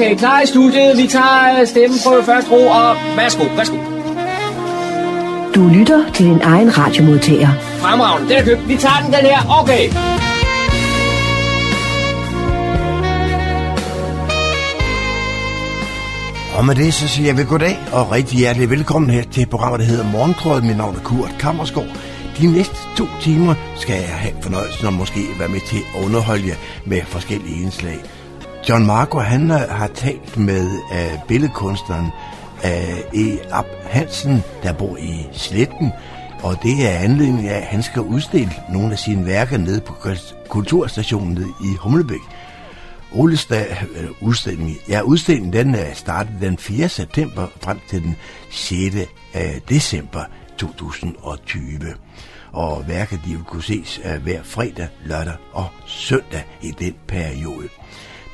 Okay, klar i studiet. Vi tager stemmen på første ro, og værsgo, værsgo. Du lytter til din egen radiomodtager. Fremragende, den er købt. Vi tager den, den her. Okay. Og med det så siger jeg vel goddag og rigtig hjertelig velkommen her til programmet, der hedder Morgenkrød. Mit navn er Kurt Kammersgaard. De næste to timer skal jeg have fornøjelsen af måske være med til at underholde jer med forskellige indslag. John Marco, han har talt med uh, billedkunstneren uh, E. Ab Hansen, der bor i Sletten, og det er anledningen af, at han skal udstille nogle af sine værker nede på kulturstationen nede i Humlebæk. Olestad, øh, udstillingen, ja, udstillingen den er startet den 4. september frem til den 6. december 2020. Og værket de vil kunne ses hver fredag, lørdag og søndag i den periode.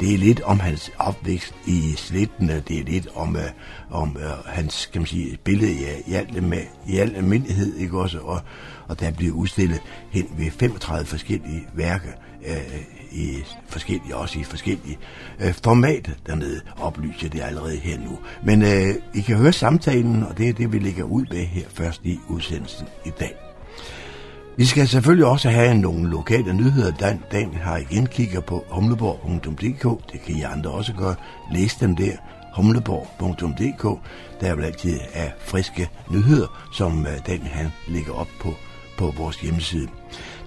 Det er lidt om hans opvækst i sletten, det er lidt om, øh, om øh, hans kan man sige, billede ja, i, al, med, i al almindelighed, ikke også? Og, og der bliver udstillet hen ved 35 forskellige værker, øh, i forskellige, også i forskellige øh, formater dernede, oplyser det allerede her nu. Men øh, I kan høre samtalen, og det er det, vi lægger ud med her først i udsendelsen i dag. Vi skal selvfølgelig også have nogle lokale nyheder. Dan, Dan har igen kigger på humleborg.dk. Det kan I andre også gøre. Læs dem der. humleborg.dk. Der er vel altid af friske nyheder, som øh, Dan han lægger op på, på vores hjemmeside.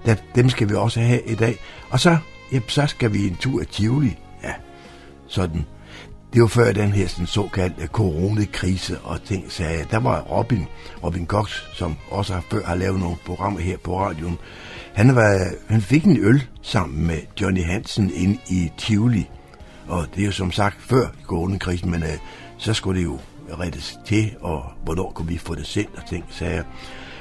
Der, dem skal vi også have i dag. Og så, ja, så skal vi en tur af Tivoli. Ja, sådan det var før den her sådan, såkaldte coronakrise og ting, så der var Robin, Robin Cox, som også har før har lavet nogle programmer her på radioen. Han, var, han fik en øl sammen med Johnny Hansen ind i Tivoli. Og det er jo som sagt før coronakrisen, men øh, så skulle det jo rettes til, og hvornår kunne vi få det sendt og ting, sagde jeg.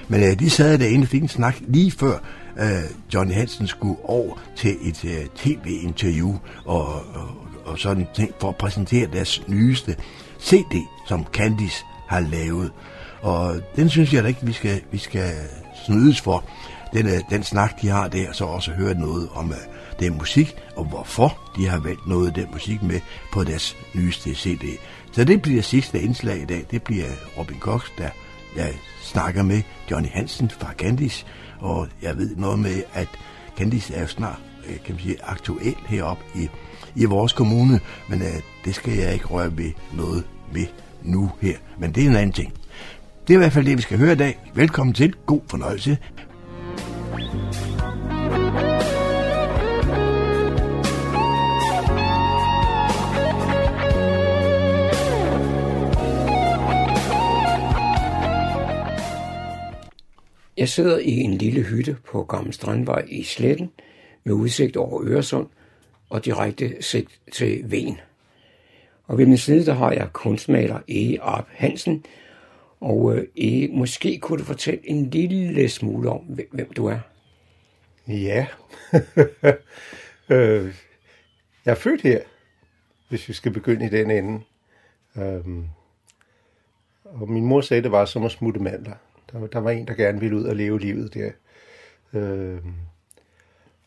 Men øh, de sad derinde og fik en snak lige før øh, Johnny Hansen skulle over til et øh, tv-interview og, og og sådan ting for at præsentere deres nyeste CD, som Candice har lavet. Og den synes jeg da ikke, vi skal, vi skal snydes for. Den, øh, den snak, de har der, så også høre noget om uh, den musik, og hvorfor de har valgt noget af den musik med på deres nyeste CD. Så det bliver sidste indslag i dag. Det bliver Robin Cox, der, der snakker med Johnny Hansen fra Candice. Og jeg ved noget med, at Candice er jo snart øh, kan man sige, aktuel heroppe i i vores kommune, men øh, det skal jeg ikke røre ved noget ved nu her. Men det er en anden ting. Det er i hvert fald det, vi skal høre i dag. Velkommen til. God fornøjelse. Jeg sidder i en lille hytte på Gamle Strandvej i Sletten med udsigt over Øresund og direkte sigt til Ven. Og ved min side, der har jeg kunstmaler E. Arp Hansen. Og øh, E, måske kunne du fortælle en lille smule om, hvem du er? Ja. øh, jeg er født her, hvis vi skal begynde i den ende. Øhm, og min mor sagde, det var som at smutte mandler. Der, der var en, der gerne ville ud og leve livet der. Øhm,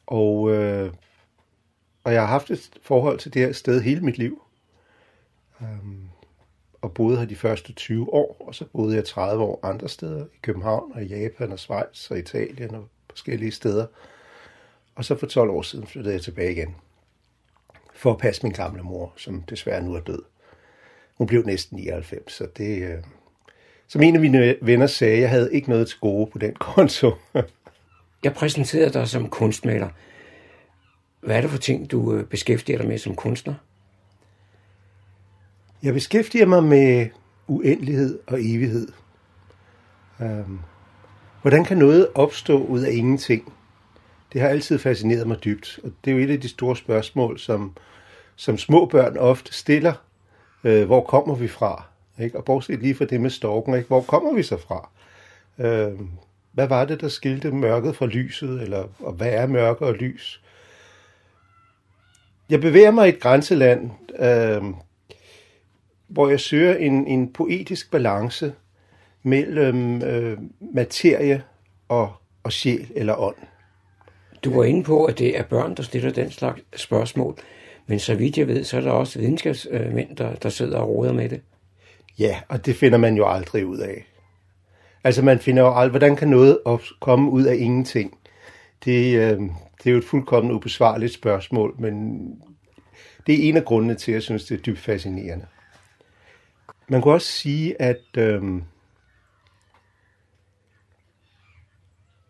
og øh, og jeg har haft et forhold til det her sted hele mit liv. Um, og boede her de første 20 år, og så boede jeg 30 år andre steder, i København og i Japan og Schweiz og Italien og forskellige steder. Og så for 12 år siden flyttede jeg tilbage igen, for at passe min gamle mor, som desværre nu er død. Hun blev næsten 99, så det... Øh, som en af mine venner sagde, jeg havde ikke noget til gode på den konto. jeg præsenterede dig som kunstmaler. Hvad er det for ting, du øh, beskæftiger dig med som kunstner? Jeg beskæftiger mig med uendelighed og evighed. Øhm, hvordan kan noget opstå ud af ingenting? Det har altid fascineret mig dybt, og det er jo et af de store spørgsmål, som, som små børn ofte stiller. Øh, hvor kommer vi fra? Ikke? Og bortset lige fra det med storken, ikke? hvor kommer vi så fra? Øh, hvad var det, der skilte mørket fra lyset, eller og hvad er mørke og lys? Jeg bevæger mig i et grænseland, øh, hvor jeg søger en, en poetisk balance mellem øh, materie og, og sjæl eller ånd. Du var inde på, at det er børn, der stiller den slags spørgsmål. Men så vidt jeg ved, så er der også videnskabsmænd, der, der sidder og råder med det. Ja, og det finder man jo aldrig ud af. Altså man finder jo aldrig, hvordan kan noget komme ud af ingenting? Det, øh, det er jo et fuldkommen ubesvarligt spørgsmål, men det er en af grundene til, at jeg synes, det er dybt fascinerende. Man kunne også sige, at, øh,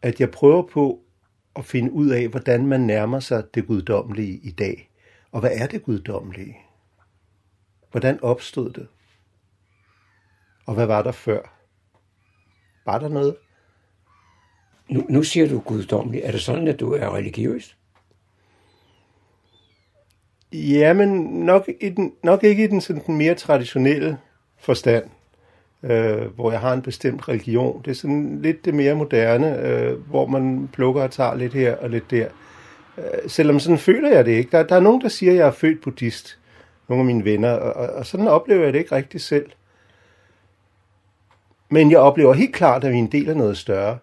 at jeg prøver på at finde ud af, hvordan man nærmer sig det guddommelige i dag. Og hvad er det guddommelige? Hvordan opstod det? Og hvad var der før? Var der noget? Nu, nu siger du guddommelig. Er det sådan, at du er religiøs? Jamen, nok, i den, nok ikke i den, sådan, den mere traditionelle forstand, øh, hvor jeg har en bestemt religion. Det er sådan lidt det mere moderne, øh, hvor man plukker og tager lidt her og lidt der. Øh, selvom sådan føler jeg det ikke. Der, der er nogen, der siger, at jeg er født buddhist. Nogle af mine venner. Og, og, og sådan oplever jeg det ikke rigtig selv. Men jeg oplever helt klart, at vi er en del af noget større,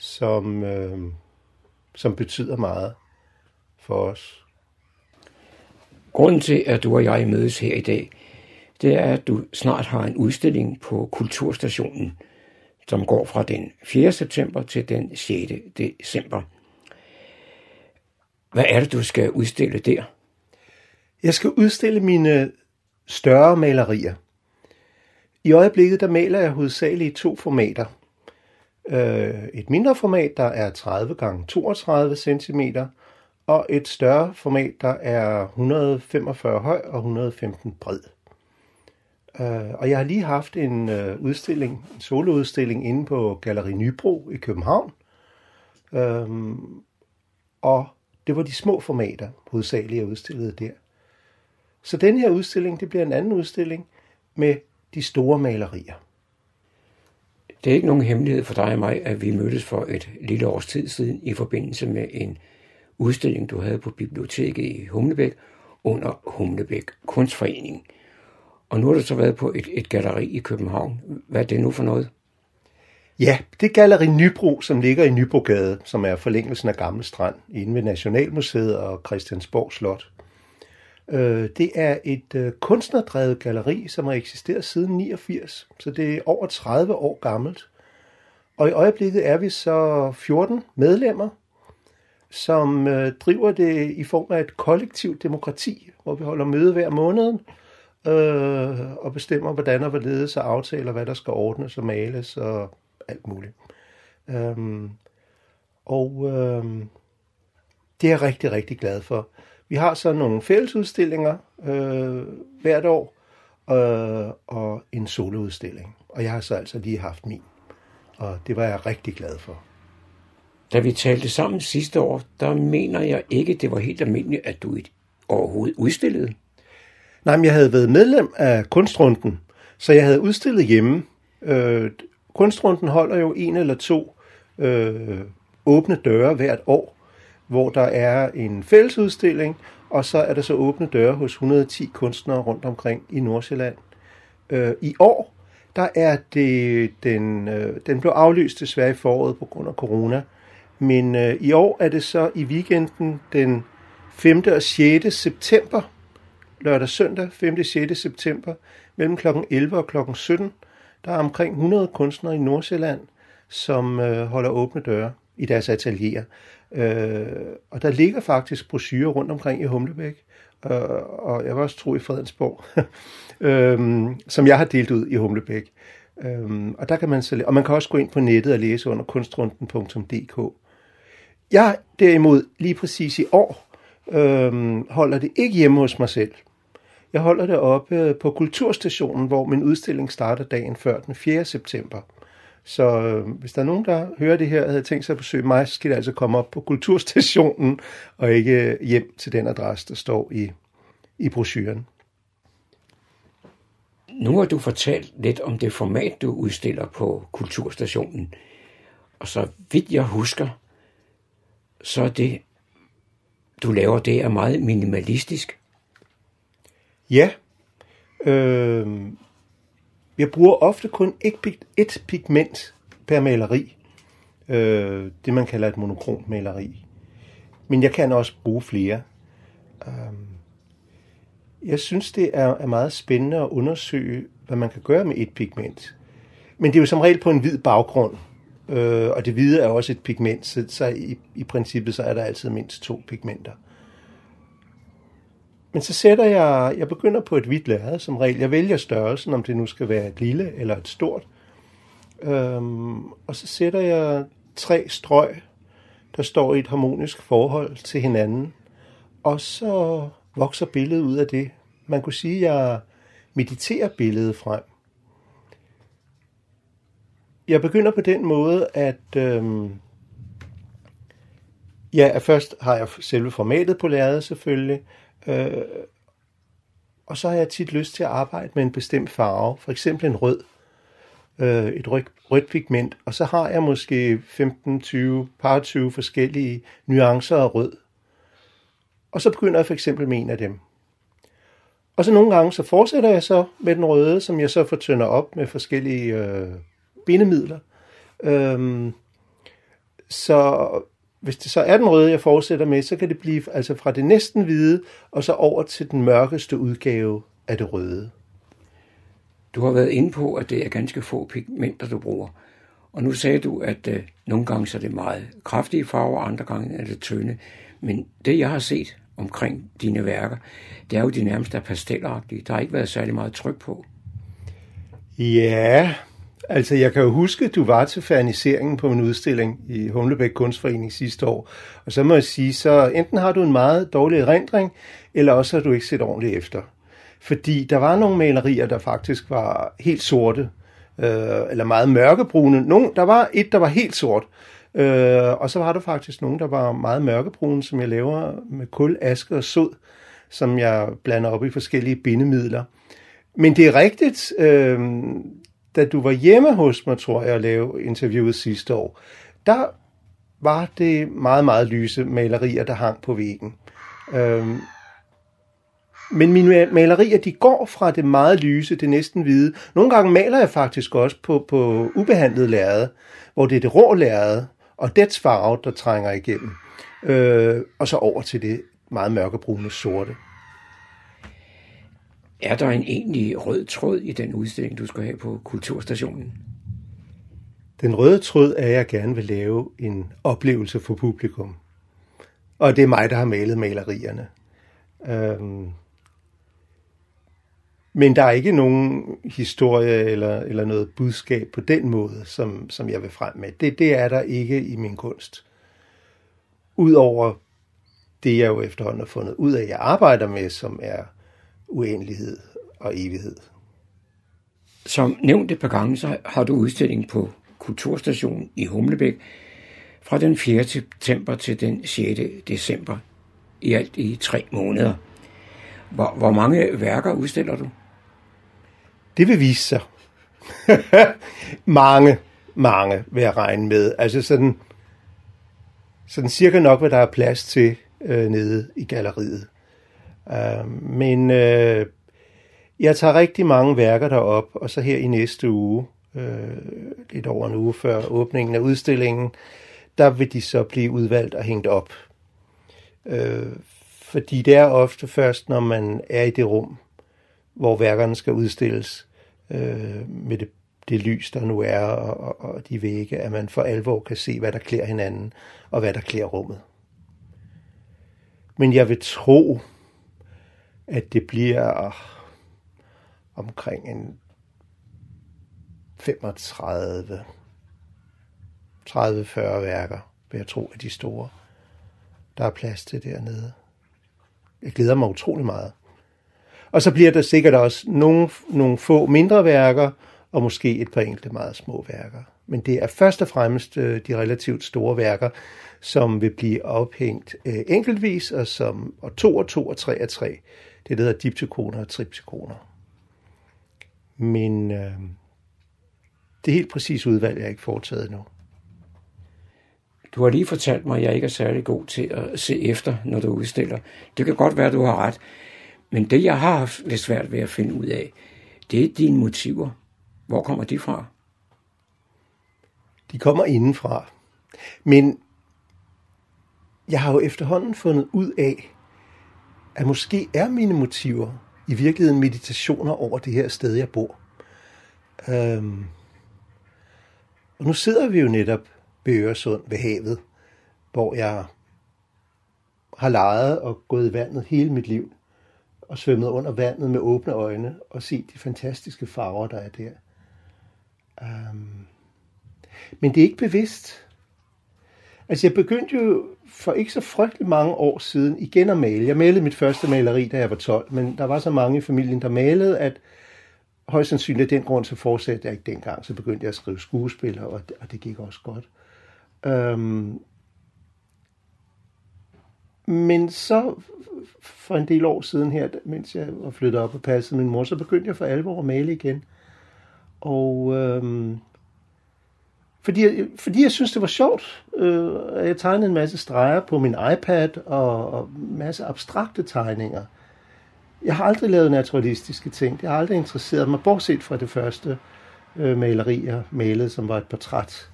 som, øh, som betyder meget for os. Grunden til, at du og jeg mødes her i dag, det er, at du snart har en udstilling på Kulturstationen, som går fra den 4. september til den 6. december. Hvad er det, du skal udstille der? Jeg skal udstille mine større malerier. I øjeblikket der maler jeg hovedsageligt i to formater. Øh, et mindre format, der er 30 x 32 cm, og et større format, der er 145 høj og 115 bred. Øh, og jeg har lige haft en øh, udstilling, en soloudstilling inde på Galeri Nybro i København. Øh, og det var de små formater, hovedsageligt jeg udstillede der. Så den her udstilling, det bliver en anden udstilling med de store malerier. Det er ikke nogen hemmelighed for dig og mig, at vi mødtes for et lille års tid siden i forbindelse med en udstilling, du havde på biblioteket i Humlebæk under Humlebæk Kunstforening. Og nu har du så været på et, et galleri i København. Hvad er det nu for noget? Ja, det er Galeri Nybro, som ligger i Nybrogade, som er forlængelsen af Gamle Strand, inde ved Nationalmuseet og Christiansborg Slot. Øh, det er et øh, kunstnerdrevet galleri, som har eksisteret siden 89, så det er over 30 år gammelt. Og i øjeblikket er vi så 14 medlemmer, som øh, driver det i form af et kollektivt demokrati, hvor vi holder møde hver måned øh, og bestemmer, hvordan og hvorledes og aftaler, hvad der skal ordnes og males og alt muligt. Øhm, og øh, det er jeg rigtig, rigtig glad for. Vi har så nogle fællesudstillinger øh, hvert år, øh, og en soloudstilling. Og jeg har så altså lige haft min, og det var jeg rigtig glad for. Da vi talte sammen sidste år, der mener jeg ikke, det var helt almindeligt, at du overhovedet udstillede. Nej, men jeg havde været medlem af kunstrunden, så jeg havde udstillet hjemme. Øh, kunstrunden holder jo en eller to øh, åbne døre hvert år, hvor der er en fællesudstilling, og så er der så åbne døre hos 110 kunstnere rundt omkring i Nordsjælland. Øh, I år, der er det, den, øh, den blev aflyst desværre i foråret på grund af corona, men øh, i år er det så i weekenden den 5. og 6. september, lørdag søndag, 5. og 6. september, mellem kl. 11 og kl. 17. Der er omkring 100 kunstnere i Nordsjælland, som øh, holder åbne døre i deres atelier. Øh, og der ligger faktisk brosyrer rundt omkring i Humlebæk, øh, og jeg vil også tro i Fredensborg, øh, som jeg har delt ud i Humlebæk. Øh, og der kan man så, og man kan også gå ind på nettet og læse under kunstrunden.dk. Jeg derimod lige præcis i år øh, holder det ikke hjemme hos mig selv. Jeg holder det oppe på Kulturstationen, hvor min udstilling starter dagen før den 4. september. Så øh, hvis der er nogen, der hører det her og havde tænkt sig at besøge mig, så skal det altså komme op på Kulturstationen og ikke hjem til den adresse, der står i, i brochuren. Nu har du fortalt lidt om det format, du udstiller på Kulturstationen. Og så vidt jeg husker, så er det, du laver, det er meget minimalistisk. Ja. Øh, jeg bruger ofte kun et, et pigment per maleri. Øh, det man kalder et monokromt maleri. Men jeg kan også bruge flere. Øhm, jeg synes, det er, er meget spændende at undersøge, hvad man kan gøre med et pigment. Men det er jo som regel på en hvid baggrund, øh, og det hvide er også et pigment, så, så i, i princippet så er der altid mindst to pigmenter. Men så sætter jeg, jeg begynder på et hvidt lærred som regel. Jeg vælger størrelsen, om det nu skal være et lille eller et stort. Øhm, og så sætter jeg tre strøg, der står i et harmonisk forhold til hinanden. Og så vokser billedet ud af det. Man kunne sige, at jeg mediterer billedet frem. Jeg begynder på den måde, at øhm, ja, først har jeg selve formatet på lærredet selvfølgelig, øh, og så har jeg tit lyst til at arbejde med en bestemt farve, for eksempel en rød, øh, et rødt, rødt pigment, og så har jeg måske 15-20, par 20 forskellige nuancer af rød. Og så begynder jeg for eksempel med en af dem. Og så nogle gange så fortsætter jeg så med den røde, som jeg så fortynder op med forskellige øh, bindemidler. Øhm, så hvis det så er den røde, jeg fortsætter med, så kan det blive altså fra det næsten hvide, og så over til den mørkeste udgave af det røde. Du har været inde på, at det er ganske få pigmenter, du bruger. Og nu sagde du, at øh, nogle gange så er det meget kraftige farver, andre gange er det tynde. Men det, jeg har set omkring dine værker, det er jo de nærmeste pastelagtige. Der har ikke været særlig meget tryk på. Ja, altså jeg kan jo huske, at du var til ferniseringen på en udstilling i Humlebæk Kunstforening sidste år. Og så må jeg sige, så enten har du en meget dårlig erindring, eller også har du ikke set ordentligt efter. Fordi der var nogle malerier, der faktisk var helt sorte, øh, eller meget mørkebrune. Nogle, der var et, der var helt sort, øh, og så var der faktisk nogle, der var meget mørkebrune, som jeg laver med kul, aske og sod, som jeg blander op i forskellige bindemidler. Men det er rigtigt, øh, da du var hjemme hos mig, tror jeg, at lave interviewet sidste år, der var det meget, meget lyse malerier, der hang på væggen. Øhm, men mine malerier, de går fra det meget lyse, det næsten hvide. Nogle gange maler jeg faktisk også på, på ubehandlet lærred, hvor det er det rå lærred og dets farve, der trænger igennem. Øh, og så over til det meget mørkebrune sorte. Er der en egentlig rød tråd i den udstilling, du skal have på Kulturstationen? Den røde tråd er, at jeg gerne vil lave en oplevelse for publikum. Og det er mig, der har malet malerierne. Øhm, men der er ikke nogen historie eller, eller noget budskab på den måde, som, som jeg vil frem med. Det, det er der ikke i min kunst. Udover det, jeg jo efterhånden har fundet ud af, jeg arbejder med, som er uendelighed og evighed. Som nævnt et par gange, så har du udstilling på Kulturstationen i Humlebæk fra den 4. september til den 6. december, i alt i tre måneder. Hvor, hvor mange værker udstiller du? Det vil vise sig. mange, mange vil jeg regne med. Altså sådan, sådan cirka nok, hvad der er plads til øh, nede i galleriet. Uh, men øh, jeg tager rigtig mange værker derop, og så her i næste uge, øh, lidt over en uge før åbningen af udstillingen, der vil de så blive udvalgt og hængt op. Øh, fordi det er ofte først, når man er i det rum, hvor værkerne skal udstilles, øh, med det, det lys, der nu er, og, og de vægge, at man for alvor kan se, hvad der klæder hinanden, og hvad der klæder rummet. Men jeg vil tro, at det bliver omkring en 35, 30-40 værker, vil jeg tro, af de store, der er plads til dernede. Jeg glæder mig utrolig meget. Og så bliver der sikkert også nogle, nogle få mindre værker, og måske et par enkelte meget små værker. Men det er først og fremmest øh, de relativt store værker, som vil blive ophængt øh, enkeltvis, og, som, og to og to og tre og tre. Det hedder diptykoner og triptykoner. Men øh, det er helt præcis udvalg, jeg ikke foretaget nu. Du har lige fortalt mig, at jeg ikke er særlig god til at se efter, når du udstiller. Det kan godt være, at du har ret. Men det, jeg har haft lidt svært ved at finde ud af, det er dine motiver. Hvor kommer de fra? De kommer indenfra. Men jeg har jo efterhånden fundet ud af, at måske er mine motiver i virkeligheden meditationer over det her sted, jeg bor. Øhm, og nu sidder vi jo netop ved Øresund, ved havet, hvor jeg har leget og gået i vandet hele mit liv, og svømmet under vandet med åbne øjne, og set de fantastiske farver, der er der. Um, men det er ikke bevidst. Altså jeg begyndte jo for ikke så frygtelig mange år siden igen at male. Jeg malede mit første maleri, da jeg var 12, men der var så mange i familien, der malede, at højst sandsynligt af den grund, så fortsatte jeg ikke dengang. Så begyndte jeg at skrive skuespil, og det, og det gik også godt. Øhm, men så for en del år siden her, mens jeg var flyttet op og passede min mor, så begyndte jeg for alvor at male igen. Og øhm, fordi, fordi jeg synes, det var sjovt. Øh, jeg tegnede en masse streger på min iPad og, og en masse abstrakte tegninger. Jeg har aldrig lavet naturalistiske ting. Jeg har aldrig interesseret mig, bortset fra det første øh, maleri, jeg malede, som var et portræt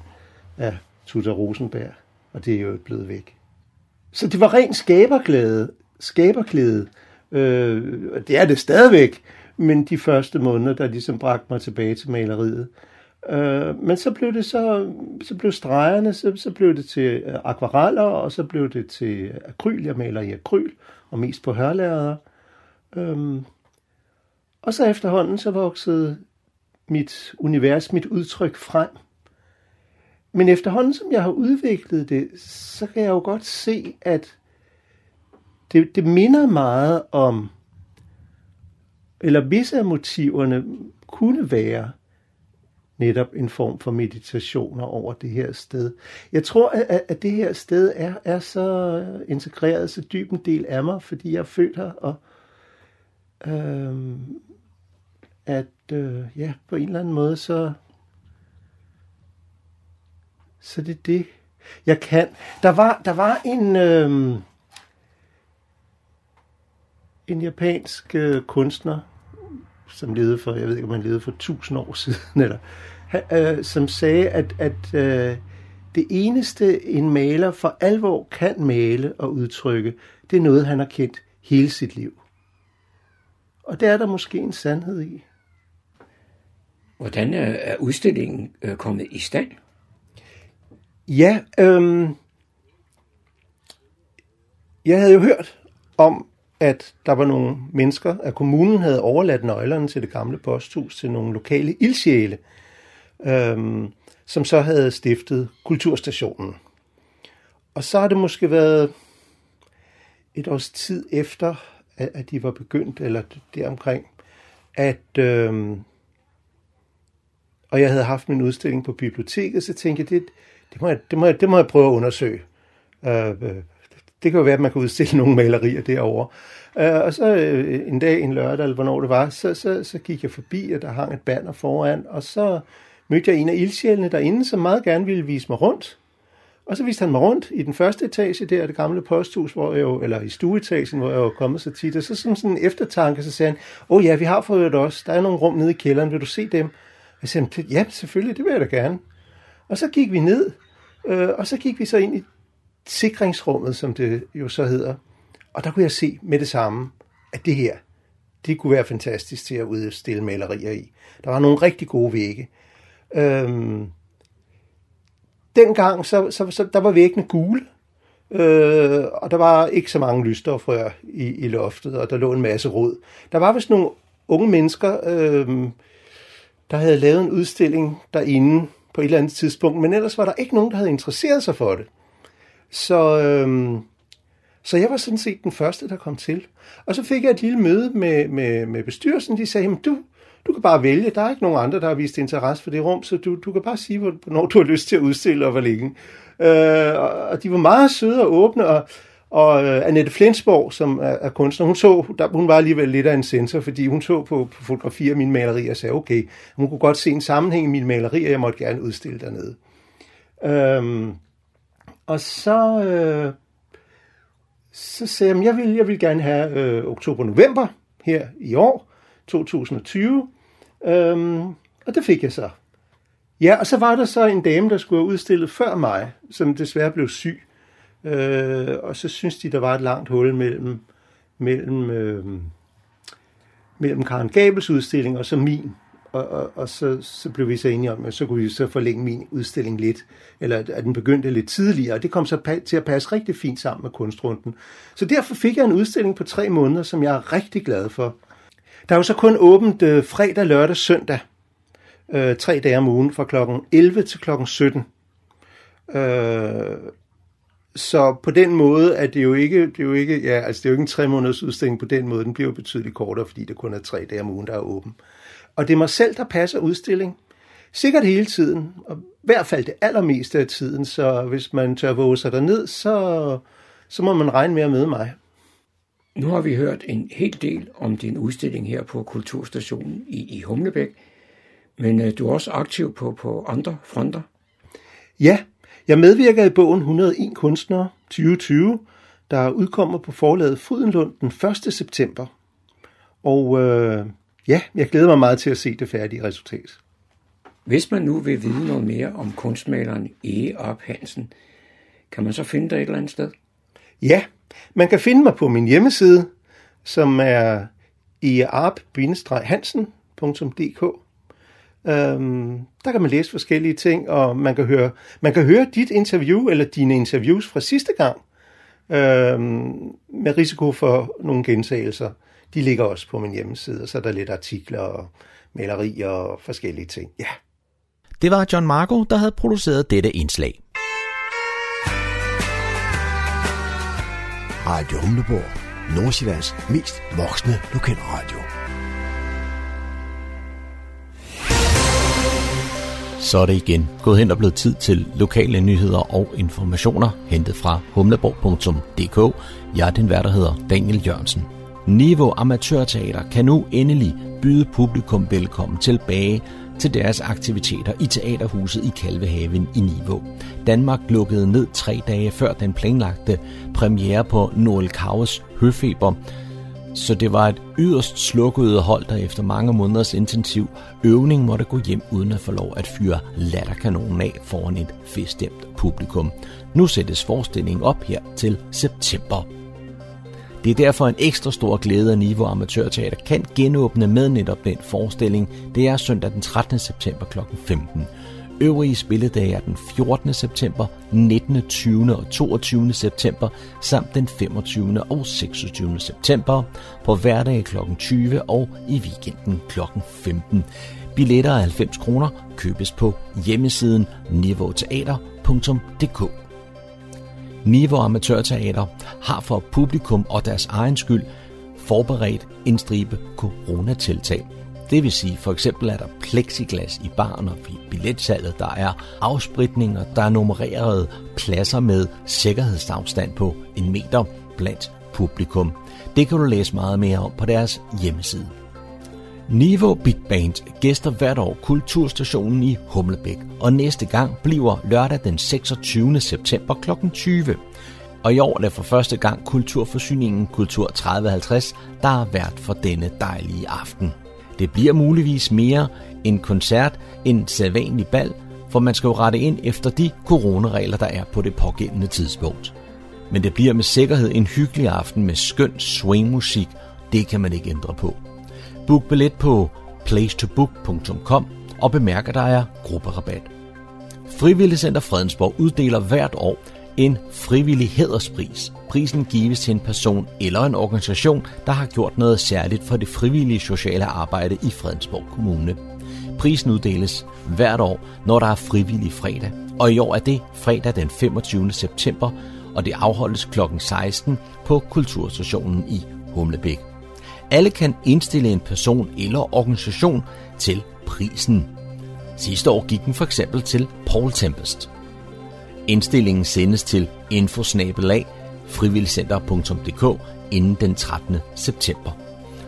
af Tuta Rosenberg. Og det er jo blevet væk. Så det var ren skaberglæde. Skaberglæde. Øh, det er det stadigvæk, men de første måneder, der ligesom bragte mig tilbage til maleriet. Øh, Øh, men så blev det så, så blev stregerne, så, så blev det til øh, akvareller, og så blev det til akryl. Jeg maler i akryl, og mest på hørlærder. Øh, og så efterhånden, så voksede mit univers, mit udtryk frem. Men efterhånden, som jeg har udviklet det, så kan jeg jo godt se, at det, det minder meget om, eller visse af motiverne kunne være netop en form for meditationer over det her sted. Jeg tror, at, at det her sted er, er så integreret, så dyb en del af mig, fordi jeg er født her, og øhm, at øh, ja, på en eller anden måde, så så det er det, jeg kan. Der var, der var en, Øhm, en japansk øh, kunstner, som levede for, jeg ved ikke, om han levede for tusind år siden, eller, øh, som sagde, at, at øh, det eneste, en maler for alvor kan male og udtrykke, det er noget, han har kendt hele sit liv. Og det er der måske en sandhed i. Hvordan er udstillingen øh, kommet i stand? Ja, øhm, jeg havde jo hørt om, at der var nogle mennesker, at kommunen havde overladt nøglerne til det gamle posthus til nogle lokale ildsjæle, øhm, som så havde stiftet kulturstationen. Og så har det måske været et års tid efter, at de var begyndt, eller deromkring, at øhm, og jeg havde haft min udstilling på biblioteket, så tænkte jeg, det, det må jeg, det må jeg, det må jeg prøve at undersøge. Øh, øh det kan jo være, at man kan udstille nogle malerier derovre. Uh, og så øh, en dag, en lørdag, eller hvornår det var, så, så, så gik jeg forbi, og der hang et banner foran, og så mødte jeg en af ildsjælene derinde, som meget gerne ville vise mig rundt. Og så viste han mig rundt i den første etage der, det gamle posthus, hvor jeg jo, eller i stueetagen, hvor jeg jo kommet så tit. Og så som sådan en eftertanke, så sagde han, åh oh, ja, vi har fået det også. Der er nogle rum nede i kælderen, vil du se dem? Jeg sagde, ja, selvfølgelig, det vil jeg da gerne. Og så gik vi ned, øh, og så gik vi så ind i sikringsrummet, som det jo så hedder. Og der kunne jeg se med det samme, at det her, det kunne være fantastisk til at udstille malerier i. Der var nogle rigtig gode vægge. Øhm, dengang, så, så, så der var væggene gule, øh, og der var ikke så mange lysstofrør i, i loftet, og der lå en masse rod. Der var vist nogle unge mennesker, øh, der havde lavet en udstilling derinde på et eller andet tidspunkt, men ellers var der ikke nogen, der havde interesseret sig for det. Så, øhm, så jeg var sådan set den første, der kom til. Og så fik jeg et lille møde med, med, med bestyrelsen. De sagde, du, du kan bare vælge. Der er ikke nogen andre, der har vist interesse for det rum, så du, du kan bare sige, hvornår du har lyst til at udstille og hvor længe. Øh, og de var meget søde og åbne, og og uh, Annette Flensborg, som er, er kunstner, hun, så, der, hun var alligevel lidt af en sensor, fordi hun så på, på fotografier af mine malerier og sagde, okay, hun kunne godt se en sammenhæng i mine malerier, jeg måtte gerne udstille dernede. Øhm, og så, øh, så sagde jeg, jeg vil, jeg vil gerne have øh, oktober-november her i år, 2020. Øhm, og det fik jeg så. Ja, og så var der så en dame, der skulle have udstillet før mig, som desværre blev syg. Øh, og så synes de, der var et langt hul mellem mellem, øh, mellem Karen Gabels udstilling og så min. Og, og, og så, så blev vi så enige om, at så kunne vi så forlænge min udstilling lidt, eller at den begyndte lidt tidligere, og det kom så til at passe rigtig fint sammen med kunstrunden. Så derfor fik jeg en udstilling på tre måneder, som jeg er rigtig glad for. Der er jo så kun åbent øh, fredag, lørdag, søndag, øh, tre dage om ugen, fra klokken 11 til klokken 17. Øh, så på den måde er det jo ikke, det er jo ikke, ja, altså det er jo ikke en tre måneders udstilling på den måde, den bliver jo betydeligt kortere, fordi det kun er tre dage om ugen, der er åben. Og det er mig selv, der passer udstilling. Sikkert hele tiden, og i hvert fald det allermeste af tiden, så hvis man tør våge sig derned, så, så må man regne med at møde mig. Nu har vi hørt en hel del om din udstilling her på Kulturstationen i, i Humlebæk, men øh, du er også aktiv på, på andre fronter. Ja, jeg medvirker i bogen 101 kunstnere 2020, der udkommer på forlaget Frydenlund den 1. september. Og øh, ja, jeg glæder mig meget til at se det færdige resultat. Hvis man nu vil vide noget mere om kunstmaleren Ege Op Hansen, kan man så finde dig et eller andet sted? Ja, man kan finde mig på min hjemmeside, som er earp-hansen.dk. Øhm, der kan man læse forskellige ting, og man kan høre, man kan høre dit interview, eller dine interviews fra sidste gang, øhm, med risiko for nogle gentagelser. De ligger også på min hjemmeside, og så er der lidt artikler og malerier og forskellige ting. Ja. Det var John Marco, der havde produceret dette indslag. Radio Humleborg. Nordsjællands mest voksne lokalradio. Så er det igen gået hen og blevet tid til lokale nyheder og informationer, hentet fra humleborg.dk. Jeg er den vært, der hedder Daniel Jørgensen. Niveau Amatørteater kan nu endelig byde publikum velkommen tilbage til deres aktiviteter i Teaterhuset i Kalvehaven i Niveau. Danmark lukkede ned tre dage før den planlagte premiere på Noel Kaves Høfeber, så det var et yderst slukket hold, der efter mange måneders intensiv øvning måtte gå hjem uden at få lov at fyre latterkanonen af foran et feststemt publikum. Nu sættes forestillingen op her til september. Det er derfor en ekstra stor glæde, at Niveau Amatørteater kan genåbne med netop den forestilling. Det er søndag den 13. september kl. 15. Øvrige spilledage er den 14. september, 19., 20. og 22. september, samt den 25. og 26. september, på hverdag kl. 20 og i weekenden kl. 15. Billetter af 90 kroner købes på hjemmesiden niveauteater.dk. Niveau Amatørteater har for publikum og deres egen skyld forberedt en stribe coronatiltag. Det vil sige, for eksempel er der plexiglas i baren og i billetsalget, der er afspritninger, der er nummererede pladser med sikkerhedsafstand på en meter blandt publikum. Det kan du læse meget mere om på deres hjemmeside. Niveau Big Band gæster hvert år Kulturstationen i Humlebæk, og næste gang bliver lørdag den 26. september kl. 20. Og i år er det for første gang Kulturforsyningen Kultur 3050, der er vært for denne dejlige aften. Det bliver muligvis mere en koncert end sædvanlig bal, for man skal jo rette ind efter de coronaregler, der er på det pågældende tidspunkt. Men det bliver med sikkerhed en hyggelig aften med skøn swingmusik. Det kan man ikke ændre på. Book billet på placetobook.com og bemærk, at der er grupperabat. Frivilligcenter Fredensborg uddeler hvert år en frivillig hæderspris. Prisen gives til en person eller en organisation, der har gjort noget særligt for det frivillige sociale arbejde i Fredensborg Kommune. Prisen uddeles hvert år, når der er frivillig fredag, og i år er det fredag den 25. september, og det afholdes kl. 16 på Kulturstationen i Humlebæk. Alle kan indstille en person eller organisation til prisen. Sidste år gik den for eksempel til Paul Tempest. Indstillingen sendes til infosnabelag frivilligcenter.dk inden den 13. september.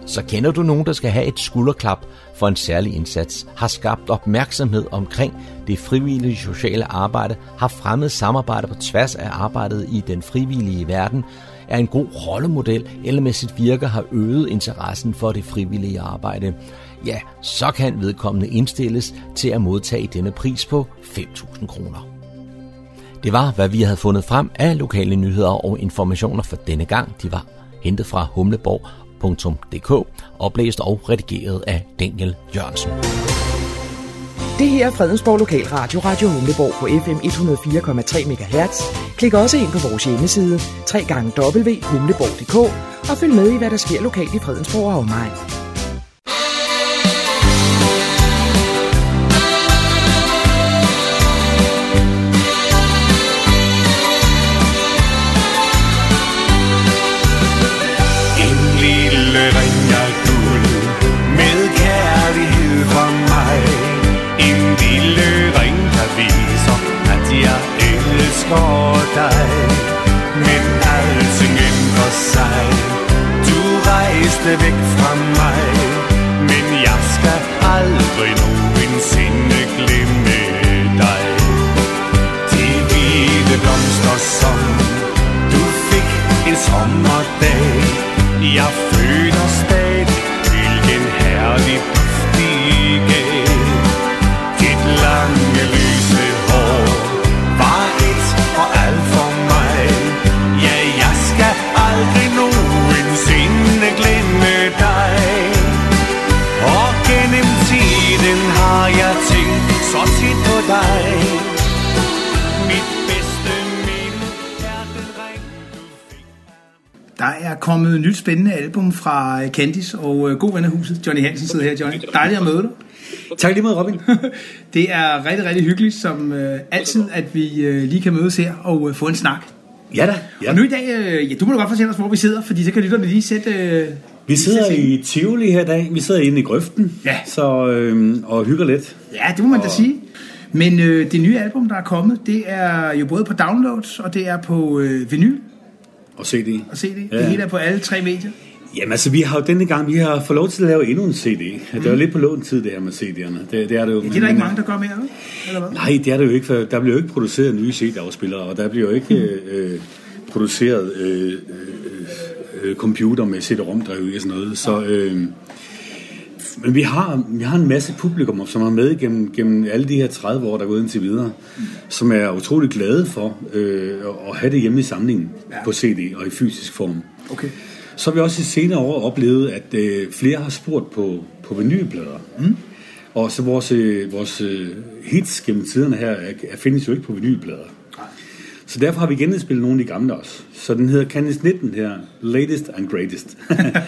Så kender du nogen, der skal have et skulderklap for en særlig indsats, har skabt opmærksomhed omkring det frivillige sociale arbejde, har fremmet samarbejde på tværs af arbejdet i den frivillige verden, er en god rollemodel eller med sit virke har øget interessen for det frivillige arbejde, ja, så kan vedkommende indstilles til at modtage denne pris på 5.000 kroner. Det var, hvad vi havde fundet frem af lokale nyheder og informationer for denne gang. De var hentet fra humleborg.dk, oplæst og redigeret af Daniel Jørgensen. Det her er Fredensborg Lokalradio, Radio Humleborg på FM 104,3 MHz. Klik også ind på vores hjemmeside, www.humleborg.dk og følg med i, hvad der sker lokalt i Fredensborg og omegn. Album fra øh, Candice og øh, god ven af huset, Johnny Hansen sidder her, Johnny. Dejligt at møde dig. Tak lige måde, Robin. Det er rigtig, rigtig hyggeligt, som øh, altid, at vi øh, lige kan mødes her og øh, få en snak. ja da. Ja. Og nu i dag, øh, ja, du må da godt fortælle os, hvor vi sidder, fordi så kan lytterne lige sætte... Øh, Vi sidder i Tivoli her i dag. Vi sidder inde i grøften. Ja. Så, øhm, og hygger lidt. Ja, det må man da sige. Men øh, det nye album, der er kommet, det er jo både på downloads, og det er på øh, vinyl Og se det. og CD. Ja. Det hele er på alle tre medier. Jamen altså, vi har jo denne gang, vi har fået lov til at lave endnu en CD. Det er jo lidt på lån tid, det her med CD'erne. Det, det er det jo. Ja, det er der ikke mange, der gør mere, eller hvad? Nej, det er det jo ikke, for der bliver jo ikke produceret nye CD-afspillere, og der bliver jo ikke øh, øh, produceret øh, øh, øh, computer med CD-ROM-drev og sådan noget. Så, øh, men vi har, vi har en masse publikum, som har med gennem, gennem alle de her 30 år, der er gået indtil videre, som er utrolig glade for øh, at have det hjemme i samlingen ja. på CD og i fysisk form. Okay. Så har vi også i senere år oplevet, at øh, flere har spurgt på, på vinylplader. Mm. Og så vores, øh, vores øh, hits gennem tiderne her er, er, findes jo ikke på vinylplader. Så derfor har vi genindspillet nogle af de gamle også. Så den hedder Candice 19 her, Latest and Greatest.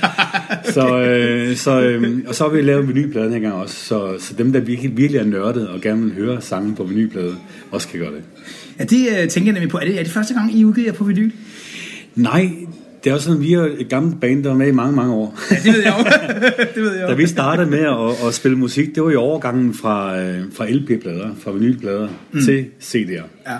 så, øh, så, øh, og så har vi lavet vinylpladen her gang også, så, så dem, der virkelig, virkelig er nørdet og gerne vil høre sangen på vinylplade, også kan gøre det. Ja, det øh, tænker jeg nemlig på. Er det, er det første gang, I udgiver på vinyl? Nej, det er også sådan, vi er et gammelt band, der var med i mange, mange år. Ja, det ved jeg jo. det ved jeg Da vi startede med at, at spille musik, det var i overgangen fra, øh, fra LP-plader, fra vinylplader mm. til CD'er. Ja.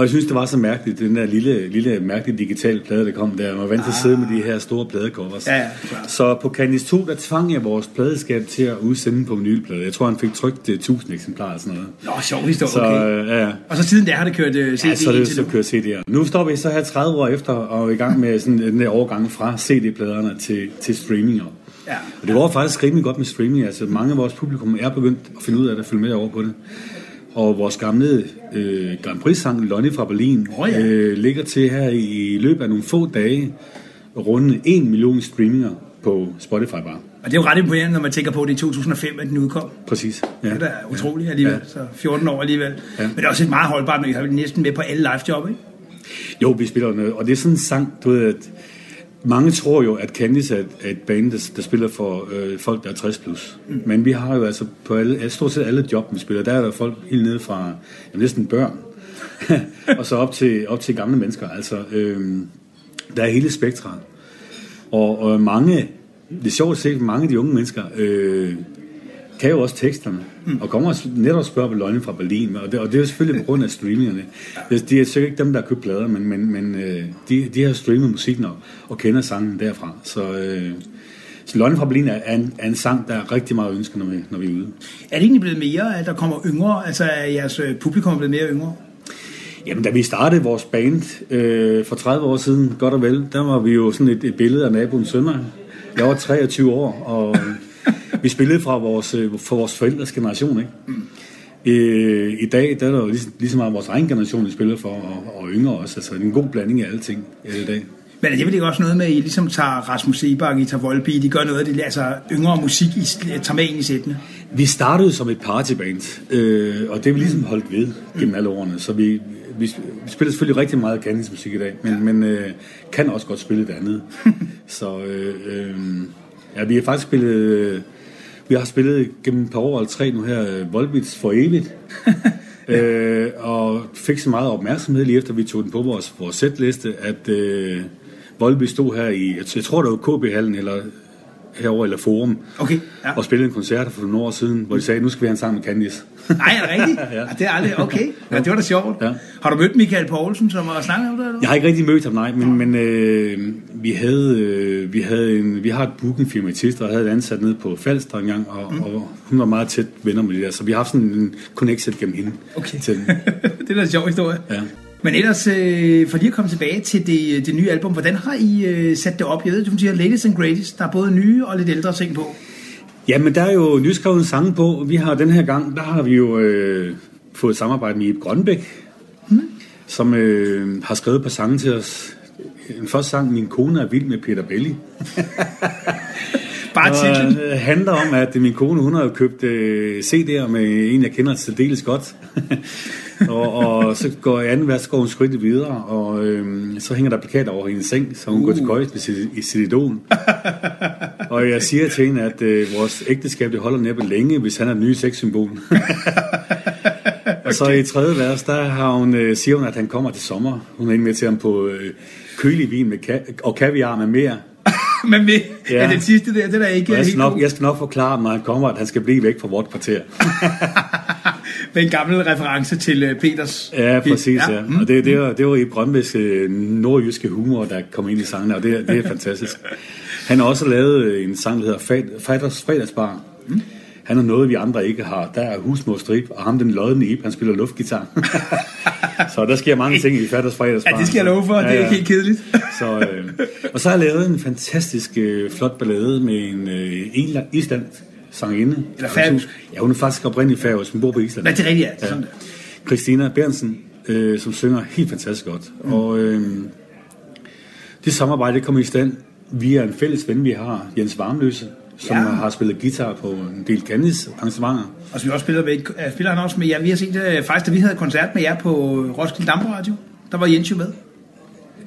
Og jeg synes, det var så mærkeligt, den der lille, lille mærkelige digitale plade, der kom der. Man var vant til at sidde med de her store pladecovers. Ja, ja, så på Candice 2, der tvang jeg vores pladeskab til at udsende på vinylplade. Jeg tror, han fik trykt øh, 1000 eksemplarer og sådan noget. Nå, sjov historie, Så, okay. øh, ja, ja. Og så siden der har det kørt uh, CD Ja, så er det så nu. kører CD'er. Nu står vi så her 30 år efter og er i gang med sådan den der overgang fra CD-pladerne til, til streaminger. Ja. Og det går faktisk rimelig godt med streaming. Altså mange af vores publikum er begyndt at finde ud af det, at følge med over på det. Og vores gamle øh, Grand Prix-sang, Lonnie fra Berlin, Åh, ja. øh, ligger til her i løbet af nogle få dage runde 1 million streaminger på Spotify bare. Og det er jo ret imponerende, når man tænker på, at det er i 2005, at den udkom. Præcis. Ja. Det er da utroligt alligevel. Ja. Så 14 år alligevel. Ja. Men det er også et meget holdbart, når I har næsten med på alle live-job, ikke? Jo, vi spiller noget, og det er sådan en sang, du ved, at mange tror jo, at Candice er et, er et band, der, der spiller for øh, folk, der er 60 plus. Mm. Men vi har jo altså på alle, stort set alle job, vi spiller, der er der folk helt nede fra jamen, næsten børn, og så op til, op til gamle mennesker. Altså, øh, der er hele spektret. Og, og mange, det er sjovt at se, mange af de unge mennesker øh, kan jo også teksterne, mm. og kommer og netop spørger på løgne fra Berlin, og det, og det er jo selvfølgelig på grund af streamingerne. Det, det er sikkert ikke dem, der har købt plader, men, men, men øh, de, de har streamet musikken og, og kender sangen derfra. Så, øh, så Løgne fra Berlin er, er, en, er en sang, der er rigtig meget ønsket, når vi, når vi er ude. Er det egentlig blevet mere, at der kommer yngre? Altså, er jeres øh, publikum blevet mere yngre? Jamen, da vi startede vores band øh, for 30 år siden, godt og vel, der var vi jo sådan et, et billede af naboens sønner. Jeg var 23 år, og vi spillede fra vores, øh, for vores forældres generation, ikke? Øh, I dag der er der jo lige, lige så meget vores egen generation, vi spiller for, og, og yngre også. Altså en god blanding af alle ting øh, i dag. Men det vel ikke også noget med, at I ligesom tager Rasmus Sebak, I tager Volby, de gør noget af det, altså yngre musik, I tager med ind i sættene? Vi startede som et partyband, øh, og det er vi ligesom holdt ved gennem alle årene, så vi, vi, vi spiller selvfølgelig rigtig meget Candice musik i dag, men, ja. men øh, kan også godt spille det andet. så øh, øh, ja, vi har faktisk spillet, øh, vi har spillet gennem et par år eller tre nu her, øh, Volbeats for evigt. øh, og fik så meget opmærksomhed lige efter vi tog den på vores, vores setliste, at øh, Volby stod her i, jeg, jeg tror det var KB-hallen, eller herover eller Forum, okay, ja. og spillede en koncert for nogle år siden, hvor de sagde, nu skal vi have en sang med Candice. Nej, er det rigtigt? ja. Det er aldrig, okay. Ja, det var da sjovt. Ja. Har du mødt Michael Poulsen, som har snakket om det? Eller? Jeg har ikke rigtig mødt ham, nej, men, men øh, vi, havde, øh, vi, havde en, vi har et bookingfirma i Tister, og havde et ansat nede på Falster engang, og, mm. og hun var meget tæt venner med det der, så vi har haft sådan en connection gennem hende. Okay. Til det er da en sjov historie. Ja. Men ellers, øh, for lige at komme tilbage til det, det nye album, hvordan har I øh, sat det op? Jeg ved, du siger Latest and Greatest. Der er både nye og lidt ældre ting på. Jamen, der er jo nyskrevet sange på. Vi har den her gang, der har vi jo øh, fået samarbejde med Ip Grønbæk, hmm. som øh, har skrevet på sange til os. En første sang, Min kone er vild med Peter Belli. Bare titlen. Det handler om, at min kone, hun har købt øh, CD'er med en, jeg kender til dels godt. og, og så går i anden vers, går hun skridt videre, og øh, så hænger der plakater over hendes seng, så hun uh. går til køjes med sit, i sit idol. og jeg siger til hende, at øh, vores ægteskab det holder næppe længe, hvis han er den nye sexsymbol. Og så i tredje vers, der har hun, øh, siger hun, at han kommer til sommer. Hun er inviteret ham på øh, kølig vin med ka- og kaviar med mere. Men med, ja. er det sidste der, det der ikke Og jeg skal, nok, god. jeg skal nok forklare, når han kommer, at han skal blive væk fra vort kvarter. Med en gammel reference til øh, Peters. Ja, præcis, ja. Ja, ja. mm, Og det, det, var, det var i Brøndbæks øh, nordjyske humor, der kom ind i sangen, og det, det er fantastisk. Han har også lavet øh, en sang, der hedder Faders Fredagsbar. Mm. Han har noget, vi andre ikke har. Der er husmor strip, og ham den lodne Ip, han spiller luftgitar. så der sker mange ting i Faders Fredagsbar. Ja, det skal jeg love for, det er ikke helt kedeligt. så, øh, og så har jeg lavet en fantastisk øh, flot ballade med en øh, island sangerinde. Eller færøsk. Ja, hun er faktisk oprindeligt færøsk, hun bor på Island. Nej, det er rigtigt, ja. Det er sådan der. Christina Bernsen, øh, som synger helt fantastisk godt. Mm. Og øh, det samarbejde det kom i stand via en fælles ven, vi har, Jens Varmløse, som Ja. ja. har spillet guitar på en del Candice arrangementer. Og så vi også spiller, med, øh, spiller han også med jer. Vi har set det faktisk, da vi havde koncert med jer på Roskilde Dampradio. Der var Jens jo med.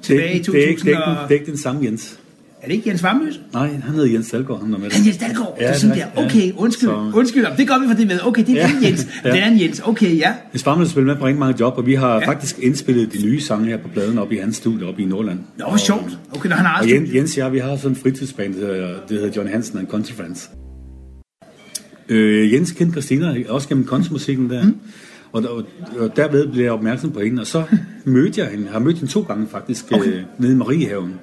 Tilbage i det, det, er ikke, det, er 2000 ikke, den- og... det er ikke den samme Jens. Er det ikke Jens Varmløse? Nej, han hedder Jens Dalgaard, han der med det. Han Jens Dalgaard. Ja, det er sådan det der. er- Okay, ja. undskyld. Så- Undskyld, det gør vi for det med. Okay, det er Ja. Jens. Ja. Det er en Jens. Okay, ja. Jens Varmløse spiller med på rigtig mange job, og vi har Ja. ja. faktisk indspillet de nye sange her på pladen op i hans studie op i Nordland. Nå, hvor sjovt. Okay, når han har Og Jens. Jens og jeg, vi har sådan en fritidsband, det hedder John Hansen and Country Friends. Øh, Jens kendte Christina også gennem countrymusikken der. Mm. Og, og, og derved blev jeg opmærksom på hende, og så mødte jeg hende. Jeg har mødt hende to gange faktisk, okay. øh, nede i Mariehaven.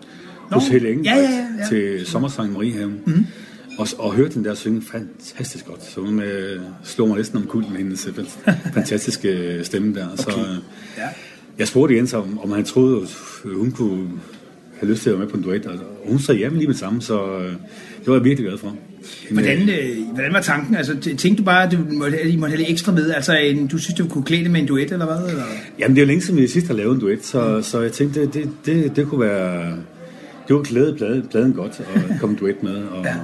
Hos Helle Engelbrecht ja, ja, ja. til sommersang i Mariehaven. Mm. Og, og hørte hende der synge fantastisk godt. Så hun øh, slog mig næsten om kulden med hendes øh, fantastiske øh, stemme der. Så, Okay. øh, Ja. jeg spurgte Jens, om, om han troede, at hun kunne have lyst til at være med på en duet. Og hun sagde ja lige med samme, så øh, det var jeg virkelig glad for. Hvordan, øh, hvordan var tanken? Altså, tænkte du bare, at, du måtte, at I måtte have lidt ekstra med? Altså, en, du synes, du kunne klæde det med en duet, eller hvad? Eller? Jamen, det er jo længe siden, vi sidst har lavet en duet, så, mm. så jeg tænkte, det, det, det, det kunne være... Det kunne klæde pladen, pladen godt at komme duet med. Og, Ja. ja.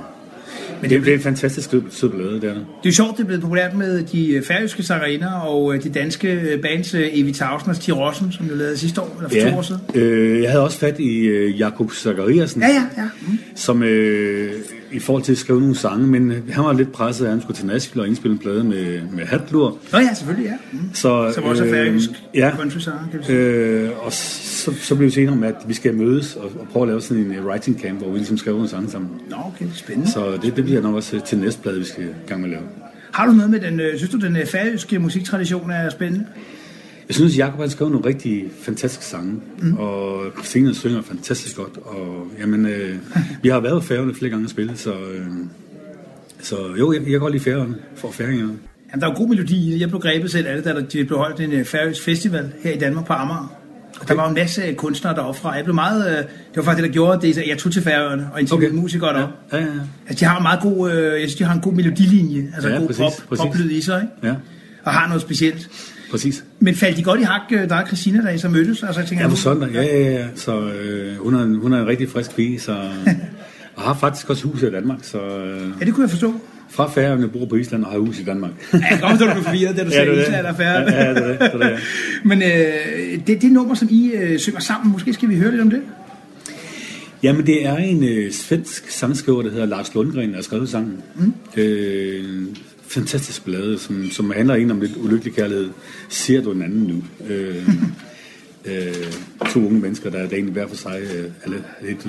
Men det, det, er en fantastisk sød, sød ballade, det er sjovt, det er blevet populært med de øh, færøske sangerinder og øh, de danske øh, bands Evi Tausen og Stig Rossen, som du lavede sidste år, eller for to år siden. øh, jeg havde også fat i øh, Jakob Zachariasen, Ja, ja, ja. Mm. som øh, i forhold til at skrive nogle sange, men han var lidt presset, at han skulle til Nashville og indspille en plade med, med Hatlur. Nå ja, selvfølgelig, ja. Mm. Så, Som også er færøsk ja, country-sanger, kan vi sige. øh, og så, så blev vi så enige om, at vi skal mødes og, og prøve at lave sådan en øh, writing camp, hvor vi ligesom skriver nogle sange sammen. Nå, okay, spændende. Så det, det bliver nok også til næste plade, vi skal i gang med at lave. Har du noget med den, øh, synes du, den øh, færøske musiktradition er spændende? Jeg synes, Jacob han skrev nogle rigtig fantastiske sange, mm. og Christina synger fantastisk godt, og jamen, øh, vi har været færgerne flere gange og spillet, så, øh, så jo, jeg, jeg kan godt lide færgerne for færingerne. Jamen, der er jo god melodi i det. Jeg blev grebet selv af det, da der de blev holdt en øh, færøsk festival her i Danmark på Amager. Og der var en masse øh, kunstnere deroppe fra. Jeg blev meget... Øh, det var faktisk det, der gjorde det, at jeg tog til Færøerne og interviewede okay. musikere deroppe. Ja, ja, ja. Altså, de har en meget god... Øh, jeg synes, de har en god melodilinje. Altså, Ja, god præcis, pop, præcis. poplyd i sig, ikke? ja. Og har noget specielt. Præcis. Men faldt de godt i hak, øh, dig og Christina, da I så mødtes? Altså, jeg tænker, Ja, på søndag, ja, ja, ja. Så øh, hun, er, en- hun er en rigtig frisk pige, så... og har faktisk også hus i Danmark, så... Øh, Ja, det kunne jeg forstå. fra Færøerne bor på Island og har hus i Danmark. Ja, jeg kan forstå, du blev forvirret, da du Ja, sagde er det. Island er færdig. Ja, ja, det er det, det er det. Men øh, det, det nummer, som I øh, synger sammen, måske skal vi høre lidt om det? Jamen, det er en øh, svensk sangskriver, der hedder Lars Lundgren, der har skrevet sangen. Mm. Øh, fantastisk blade, som, som handler egentlig om lidt ulykkelig kærlighed. Ser du en anden nu? Øh, øh, to unge mennesker, der er egentlig hver for sig. Øh, alle, lidt,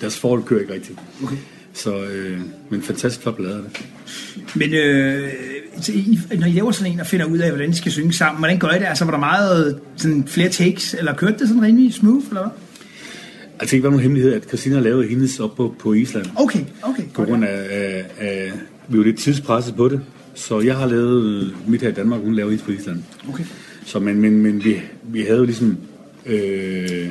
deres forhold kører ikke rigtigt. Okay. Så, øh, men fantastisk flot blade det. Men øh, når I laver sådan en og finder ud af, hvordan I skal synge sammen, hvordan gør I det? Altså, var der meget sådan, flere takes, eller kørte det sådan rimelig smooth, eller hvad? Altså ikke var nogen hemmelighed, at Christina lavede hendes op på, på Island. Okay, okay. På grund af, af, af, vi var lidt tidspresset på det. Så jeg har lavet mit her i Danmark, hun lavede hendes på Island. Okay. Så, men, men, men vi, vi havde jo ligesom øh,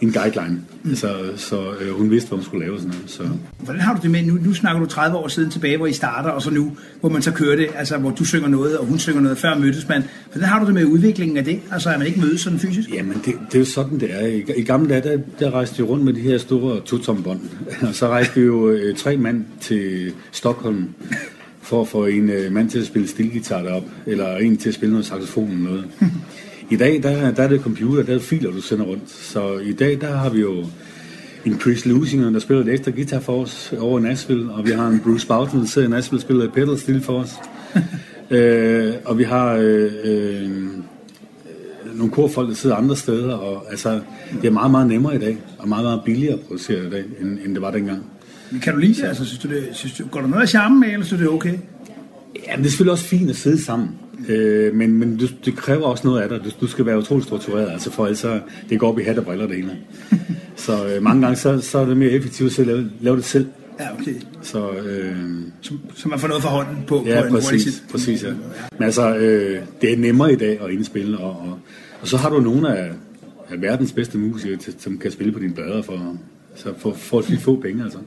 en guideline, mm. så, så øh, hun vidste, hvad hun skulle lave sådan noget. Så. Hvordan har du det med, nu, nu snakker du 30 år siden tilbage, hvor I starter, og så nu, hvor man så kører det, altså hvor du synger noget, og hun synger noget, før mødtes man. Hvordan har du det med udviklingen af det? Altså, at man ikke mødes sådan fysisk? Jamen, det, det er jo sådan, det er. I, i gamle dage, der, der rejste vi rundt med de her store totombånd. Og så rejste vi jo øh, tre mand til Stockholm for at få en øh, mand til at spille stilgitar derop, eller en til at spille noget saxofon eller noget. I dag, der, der er det computer, der er filer, du sender rundt. Så i dag, der har vi jo en Chris Lusinger, der spiller lidt ekstra guitar for os over i Nashville, og vi har en Bruce Boughton, der sidder i Nashville og spiller et pedal stille for os. øh, og vi har øh, øh, nogle korfolk, der sidder andre steder, og altså, det er meget, meget nemmere i dag, og meget, meget billigere at producere i dag, end, end det var dengang. Men kan du lide det? Altså, synes du det, synes du, går der noget af charmen med, eller synes du det er okay? Ja, det er selvfølgelig også fint at sidde sammen. Øh, men men du, det kræver også noget af dig. Du, du skal være utrolig struktureret, altså for ellers det går op i hat og briller det hele. Så øh, mange gange så, så er det mere effektivt at lave, lave det selv. Ja, okay. Så, øh, Så, så man får noget for hånden på, ja, på en hurtig præcis, præcis, ja. Men altså, øh, det er nemmere i dag at indspille, og, og, og så har du nogle af, af verdens bedste musikere, som kan spille på dine blader for, så for, for at få penge, altså.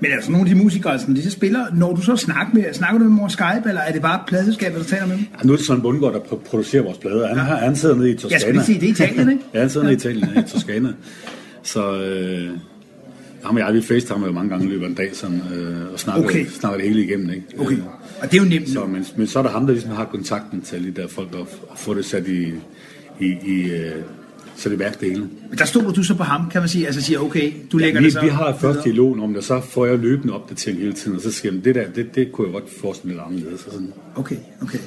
Men altså nogle af de musikere, som de så spiller, når du så snakker med, snakker du med dem over Skype, eller er det bare pladselskabet, der taler med dem? Ja, nu er det sådan Bundgaard, der pro- producerer vores plader. Han, har, han sidder nede i Toskana. Jeg skulle sige, det er Italien, ikke? ja, han sidder nede i Italien, ja, i Toskana. Så øh, ham og jeg, vi facetimer jo mange gange i løbet af en dag, sådan, øh, og snakker, Okay. snakker det hele igennem. Ikke? Okay. Og det er jo nemt. Så, men, men så er der ham, der ligesom har kontakten til de der folk, og, og få det sat i, i, i øh, så det det hele. Men der stoler du så på ham, kan man sige, altså siger, okay, du lægger vi, det så vi har først dialogen om det, så får jeg løbende opdatering hele tiden, og så siger jeg, det der, det, det kunne jeg godt forestille mig lidt anderledes. Og sådan. Okay, okay.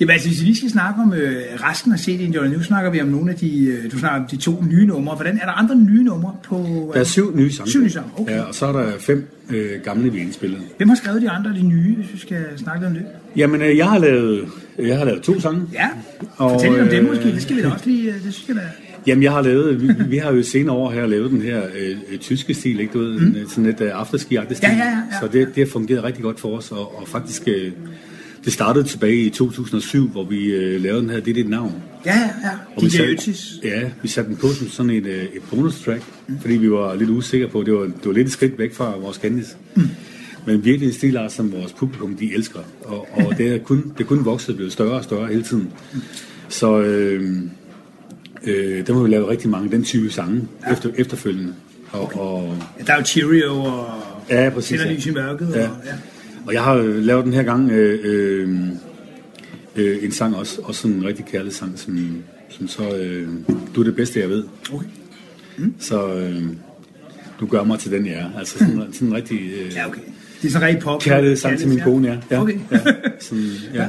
Jamen altså, hvis vi lige skal snakke om øh, resten af CD'en, Johnny, nu snakker vi om nogle af de, øh, du snakker om de to nye numre. Hvordan er der andre nye numre på... Der er syv nye sange. Syv nye sange, okay. Ja, og så er der fem øh, gamle, vi har indspillet. Hvem har skrevet de andre de nye, hvis vi skal snakke lidt om det? Jamen, øh, jeg har lavet, jeg har lavet to sange. Ja, Og, fortæl lidt om dem øh, måske, det skal vi da også lige, øh, det synes jeg da. Jamen, jeg har lavet, vi, vi har jo senere år her lavet den her øh, øh, tyske stil, ikke du ved, mm. sådan lidt øh, stil. Ja, ja, ja, ja. Så det, det har fungeret rigtig godt for os, og, og faktisk, øh, det startede tilbage i 2007, hvor vi øh, lavede den her, det er dit navn. Ja, ja, ja. Og vi satte-. Ja, vi satte den på som sådan et, øh, et bonus track, mm. fordi vi var lidt usikre på, det var, det var lidt et skridt væk fra vores kendis. Mm. Men virkelig en stilart, som vores publikum, de elsker. Og, og det, er kun, det er kun vokset blevet større og større hele tiden. Så øh, øh, der må vi lave rigtig mange den type sange ja. efter, efterfølgende. Og, og, Ja, der er jo Cheerio og ja, præcis. Ja. lys i mørket. Ja. Og, ja. Og jeg har lavet den her gang øh, øh, øh, en sang også, også sådan en rigtig kærlig sang, som, som så, øh, du er det bedste, jeg ved. Okay. Så øh, du gør mig til den, jeg er. Altså sådan, sådan en rigtig øh, ja, okay. Det er så rigtig pop. kærlig sang til min kone, ja. ja. Okay. ja. Sådan, ja.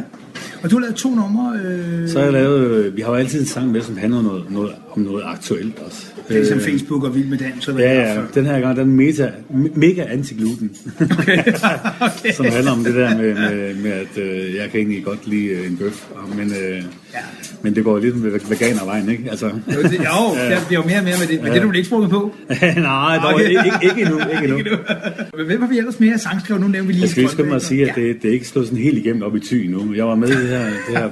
Og du har lavet to numre. Øh, Så har jeg lavet, øh, vi har jo altid en sang med, som handler om noget, noget, om noget aktuelt også. det er som Øh, Facebook og Vild med Dans. Og Ja, ja, den her gang, den er meta, me- mega anti-gluten. Okay. okay. som handler om det der med, med, med at øh, jeg kan egentlig godt lide øh, en bøf, men, øh, Ja. men det går lidt med veganervejen, ikke? Altså, Jo, det, jo, der bliver jo mere og mere med det. Men det er du vel ikke sprunget på? Nej, dog, Okay. ikke, ikke, endnu. Ikke endnu. Ikke endnu. Men hvem har vi ellers mere sangskrevet? Nu nævner vi lige... Jeg skal lige skynde mig at sige, at Ja. det, det er ikke slået sådan helt igennem op i ty endnu. Jeg var med i det her, det her,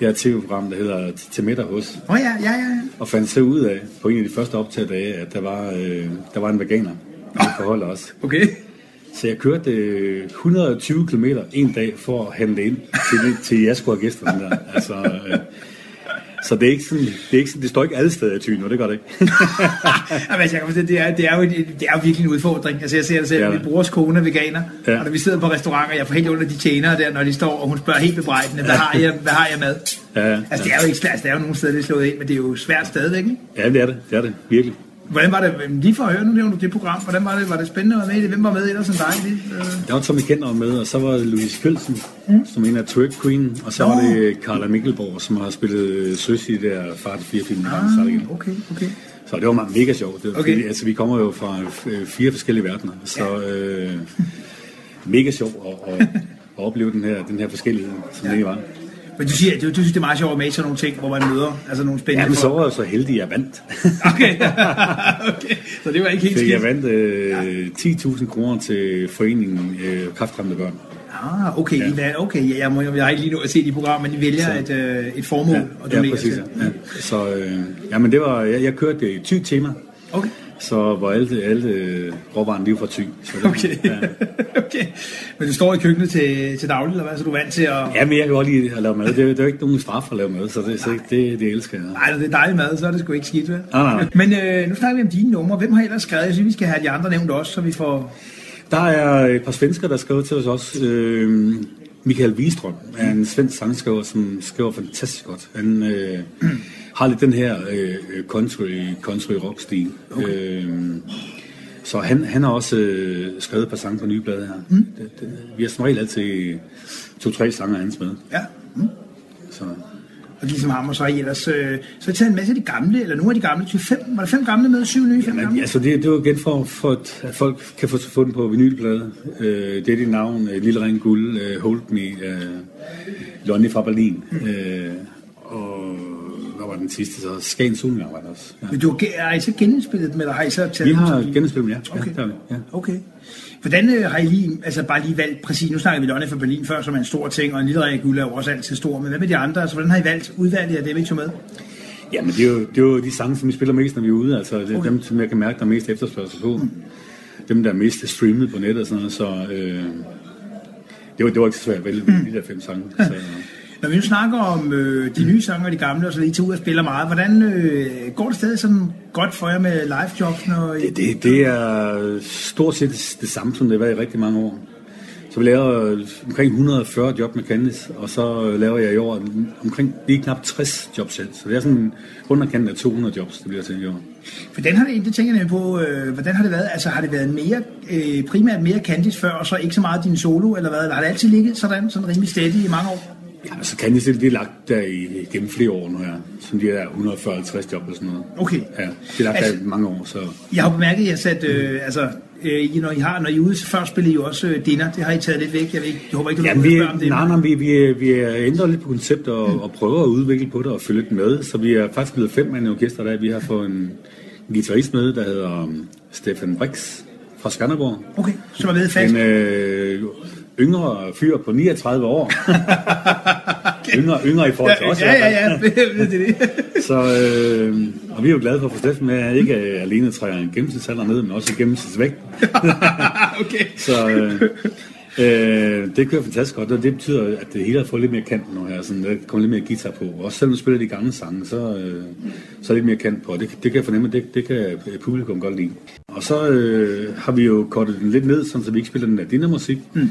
det her tv-program, der hedder Til middag hos, Åh ja, ja, ja. ja. og fandt så ud af, på en af de første optagedage, at der var, øh, der var en veganer i forholdet også. Okay. Så jeg kørte øh, 120 km en dag for at handle ind til, til Jasko og gæsterne der. Altså, øh, Så det er ikke sådan, det, er ikke sådan, det står ikke alle steder i Thy nu, det gør det ikke. Jamen, altså, jeg kan forstå, det er, det er jo et, det er jo virkelig en udfordring. Altså, jeg ser det selv, Ja. min brors kone er veganer, Ja. og når vi sidder på restauranter, jeg får helt under de tjenere der, når de står, og hun spørger helt bebrejdende, hvad har jeg, hvad har jeg med? Ja, ja. Altså, det er jo ikke svært, det er jo nogle steder, det er slået ind, men det er jo svært stadigvæk, ikke? ja, det er det, det er det, virkelig. Hvordan var det, lige for at høre, nu nævner du det program, hvordan var det, var det spændende at være med i det? Hvem var med ellers end dig? Lige, øh, Der var Tommy Kenter med, og så var Louise Kjølsen, mm. som en af Twerk Queen, og så var det Carla Mikkelborg, som har spillet Søs i det der Fart 4 film. ah, okay, okay. Så det var meget mega sjovt. Det, var, Okay. okay. altså, vi kommer jo fra øh, fire forskellige verdener, så øh, mega sjovt at, at, at opleve den her, den her forskellighed, som ja. det var. Men du siger, du, du synes, det er meget sjovt at med i sådan nogle ting, hvor man møder altså nogle spændende Ja, men så var jeg så heldig, at jeg vandt. Okay. okay. Så det var ikke helt Så skidt. jeg vandt øh, 10.000 kroner til foreningen øh, Kraftramte Børn. Ah, okay, ja. I okay, jeg, må, jeg har ikke lige nået at se de programmer, men I vælger Så- et, øh, et formål Ja, og ja, præcis. til. Ja. Så øh, ja, men det var, jeg, jeg kørte det i ty tema, Okay. Så hvor alle, alle øh, råvaren lige fra ty. Så det, Okay. Ja. okay. Men du står i køkkenet til, til daglig, eller hvad? Så du er vant til at... ja, men jeg kan godt lide at lave mad. Det er, det er jo ikke nogen straf at lave mad, så det, så det, det elsker jeg. Nej, det er dejlig mad, så er det sgu ikke skidt, vel? Nej, nej. Men øh, nu snakker vi om dine numre. Hvem har ellers skrevet? Jeg synes, vi skal have de andre nævnt også, så vi får... Der er et par svensker, der har skrevet til os også. Øh, Michael Wiestrøm er en svensk sangskriver, som skriver fantastisk godt. Han øh, har lidt den her øh, country, country rock stil. Okay. Øh, så han, han har også øh, skrevet et par sange på nye blade her. Mm. Det, det, vi har som regel altid to-tre sange af hans med. Ja. Mm. Så, Og ligesom ham, og så ellers... Øh, så har I taget en masse af de gamle, eller nogle af de gamle. Til fem, var der fem gamle med? Syv nye, fem men, gamle? altså det, det var igen for, for, at- folk kan få få den på vinylplade. Øh, det er dit navn, øh, Lille Ring Guld, øh, Hold Me, øh, Lonnie fra Berlin. Mm. Øh, og hvad var den sidste så? Skagen Solnær var der også. Ja. Men du, har- I så genindspillet dem, eller har I så taget Vi har genindspillet dem, ja. Okay. ja, det har vi, ja. Okay. Hvordan øh, har I lige, altså bare lige valgt præcis, nu snakker vi Lonnie fra Berlin før, som er en stor ting, og en lille Guld er jo også altid stor, men hvad med de andre? Altså, hvordan har I valgt udvalget af dem, I tog med? Jamen, det er, jo, det er jo de sange, som vi spiller mest, når vi er ude. Altså, det er okay. dem, som jeg kan mærke, der er mest efterspørgsel på. Mm. Dem, der er mest streamet på nettet og sådan noget. Så øh, det, var, det var ikke så svært at vælge mm. de der fem sange. Så, Når vi nu snakker om øh, de nye sange og de gamle, og så lige til ud og spiller meget, hvordan øh, går det stadig sådan godt for jer med live jobs? Når I... det, det, det er stort set det, det samme, som det har været i rigtig mange år. Så vi laver øh, omkring 140 job med Candice, og så øh, laver jeg i år omkring lige knap 60 job selv. Så det er sådan underkanten af 200 jobs, det bliver til i år. Hvordan har det, det tænker jeg på, øh, hvordan har det været? Altså har det været mere, øh, primært mere Candice før, og så ikke så meget din solo, eller hvad? Eller har det altid ligget sådan, sådan rimelig steady i mange år? Ja, så kan de selv, det er lagt der i, gennem flere år nu her. Som de der 140-50 job og sådan noget. Okay. Ja, det er lagt Altså- der i mange år, så... Jeg har bemærket, at sat, øh, altså, øh, når I har, når I er ude, så før spiller I jo også øh, dinner. Det har I taget lidt væk. Jeg, ved ikke, jeg håber ikke, du vil vi, spørge om det. nej, nej, vi, vi, vi ændrer lidt på konceptet og, mm. og prøver at udvikle på det og følge lidt med. Så vi er faktisk blevet fem mand i orkester der. Vi har fået en, en guitarist med, der hedder um, Stefan Brix fra Skanderborg. Okay, som er ved fast. En øh, yngre fyr på 39 år. yngre, yngre i forhold til os. ja, hvert ja, fald. ja, det er det. Så, øh, og vi er jo glade for at få Steffen med, at ikke alene træder en gennemsnitsalder ned, men også gennemsnitsvægt. okay. Så øh, øh, det kører fantastisk godt, og det betyder, at det hele har fået lidt mere kant nu her. Sådan, der kommer lidt mere guitar på. Også selvom du spiller de gamle sange, så, øh, så er lidt mere kant på. Det, det kan jeg fornemme, det, det kan publikum godt lide. Og så øh, har vi jo kortet den lidt ned, sådan, så vi ikke spiller den der dinnermusik. Mm.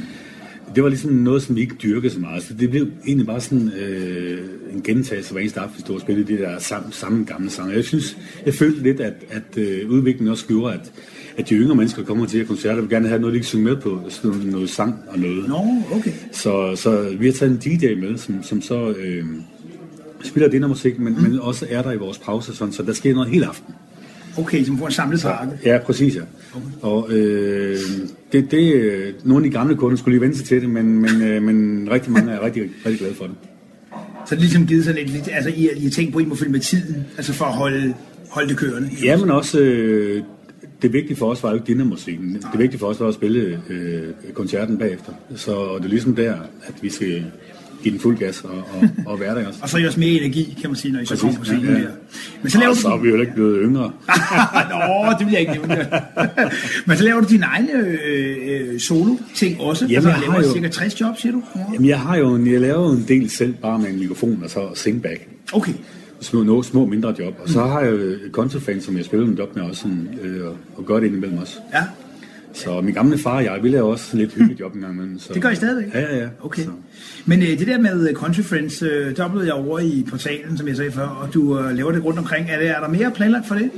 Det var ligesom noget, som vi ikke dyrkede så meget. Så det blev egentlig bare sådan øh, en gentagelse hver eneste aften, vi stod og spillede de der samme, samme gamle sange. Jeg synes, jeg følte lidt, at, at øh, udviklingen også gjorde, at, at de yngre mennesker, kommer til at koncerter, vil gerne have noget, de kan synge med på. Sådan noget, sang og noget. Nå, okay. Så, så vi har taget en DJ med, som, som så øh, spiller dinnermusik, men, mm. men også er der i vores pause, sådan, så der sker noget hele aften. Okay, som får en samlet pakke. Ja, præcis, ja. Okay. Og øh, det, det, øh, nogle af de gamle kunder skulle lige vente sig til det, men, men, øh, men rigtig mange er rigtig, rigtig glade for det. Så det er ligesom givet sådan lidt, lidt altså I, I har tænkt på, at I må følge med tiden, altså for at holde, holde det kørende. Ja, men også øh, det vigtige for os var jo ikke dinnermusikken. Det vigtige for os var at spille øh, koncerten bagefter. Så og det er ligesom der, at vi skal give den fuld gas og, og, og være der også. Og så er I også mere energi, kan man sige, når I så Præcis, kommer på scenen ja, ja. der. Men så laver og du så er vi jo ikke blevet yngre. Nå, det vil jeg ikke nævne. Men så laver du dine egne øh, øh, solo-ting også. Jamen, altså, jeg laver har jo- cirka 60 jobs, siger du? Ja. Jamen, jeg har jo en, jeg laver en del selv bare med en mikrofon og så singback. Okay. små, no, små mindre job. Og så har jeg jo et kontofan, som jeg spiller en job med også, sådan, øh, og, og gør det indimellem også. Ja, Så min gamle far og jeg, vi laver også lidt hyggeligt job en gang imellem. Så. det gør I stadigvæk? Ja, ja, ja. Okay. Så. Men øh, det der med øh, Country Friends, øh, der oplevede jeg over i portalen, som jeg sagde før, og du øh, laver det rundt omkring. Er, det, er der mere planlagt for det?